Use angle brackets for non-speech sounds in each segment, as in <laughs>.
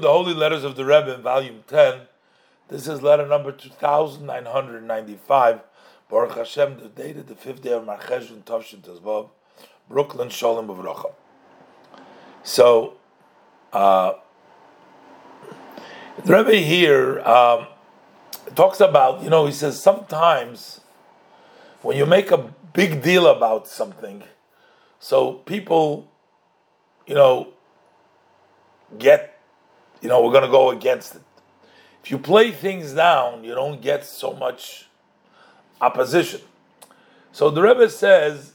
the Holy Letters of the Rebbe in volume 10. This is letter number 2995. Baruch Hashem, the date of the fifth day of Marcheshvan Tovshin Tezvav, Brooklyn Sholem Uvracha. So, uh, the Rebbe here um, talks about, you know, he says sometimes when you make a big deal about something, so people, you know, get, you know, we're going to go against it. If you play things down, you don't get so much opposition. So the Rebbe says,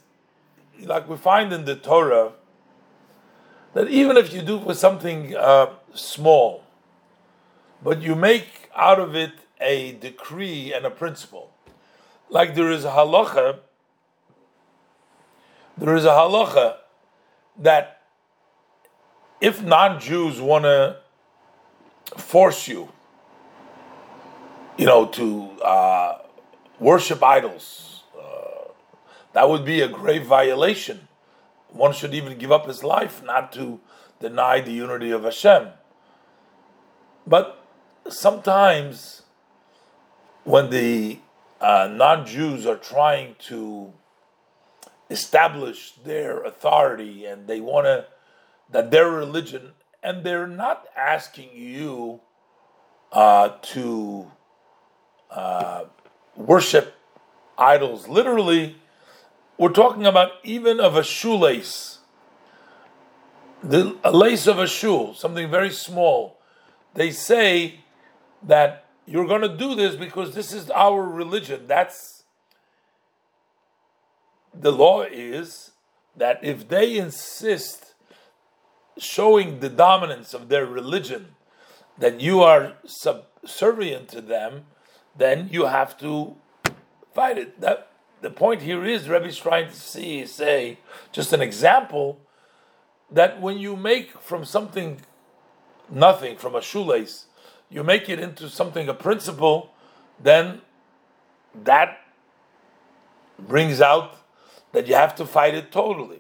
like we find in the Torah, that even if you do for something uh, small, but you make out of it a decree and a principle, like there is a halacha, there is a halacha that if non-Jews want to force you, you know, to uh, worship idols, uh, that would be a grave violation. One should even give up his life not to deny the unity of Hashem. But sometimes, when the uh, non-Jews are trying to establish their authority and they want to that their religion, and they're not asking you uh, to uh, worship idols. Literally, we're talking about even of a shoelace, the a lace of a shoe, something very small. They say that you're going to do this because this is our religion. That's the law is that if they insist showing the dominance of their religion, that you are subservient to them, then you have to fight it. That the point here is Rebbe's trying to see, say, just an example that when you make from something nothing, from a shoelace, you make it into something a principle, then that brings out that you have to fight it totally.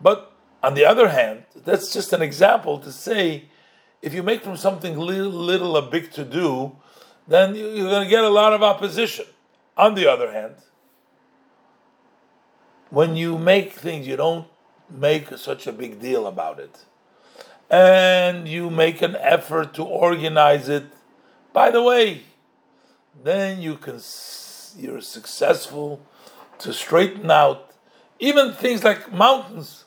But on the other hand, that's just an example to say if you make from something little, little a big to do, then you're going to get a lot of opposition. On the other hand, when you make things, you don't make such a big deal about it. And you make an effort to organize it. By the way, then you can you're successful to straighten out even things like mountains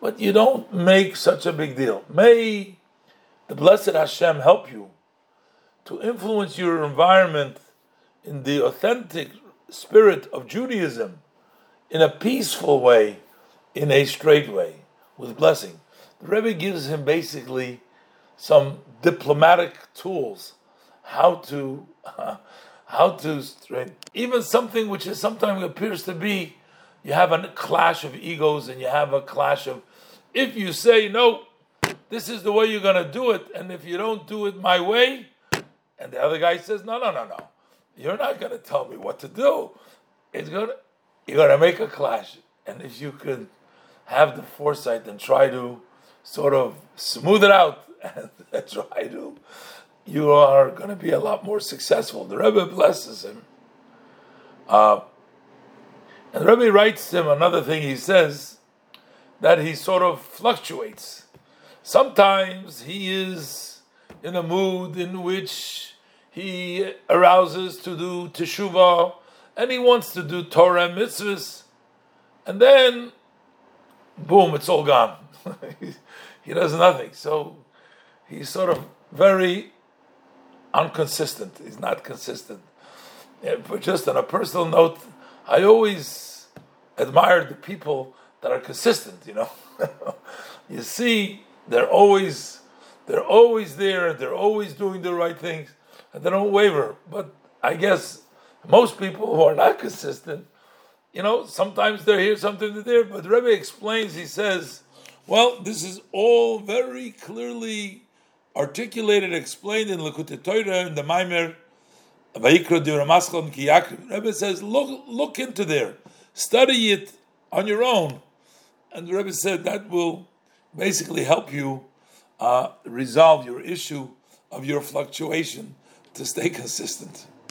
but you don't make such a big deal. May the blessed Hashem help you to influence your environment in the authentic spirit of Judaism in a peaceful way, in a straight way, with blessing. The Rebbe gives him basically some diplomatic tools how to uh, <laughs> how to even something which is sometimes appears to be you have a clash of egos and you have a clash of. If you say, no, this is the way you're going to do it, and if you don't do it my way, and the other guy says, no, no, no, no, you're not going to tell me what to do. It's going to, you're going to make a clash. And if you could have the foresight and try to sort of smooth it out and <laughs> try to, you are going to be a lot more successful. The Rebbe blesses him. Uh, and the Rebbe writes him another thing. He says that he sort of fluctuates. Sometimes he is in a mood in which he arouses to do teshuvah and he wants to do Torah and mitzvahs, and then, boom, it's all gone. <laughs> he does nothing. So he's sort of very inconsistent. He's not consistent. Yeah, but just on a personal note, I always admire the people that are consistent. You know, <laughs> you see, they're always they're always there. They're always doing the right things, and they don't waver. But I guess most people who are not consistent, you know, sometimes they're here, sometimes they're there. But Rebbe explains. He says, "Well, this is all very clearly." Articulated, explained in Likutei Torah in the Maimer Rebbe says, look, look into there, study it on your own. And the Rebbe said that will basically help you uh, resolve your issue of your fluctuation to stay consistent.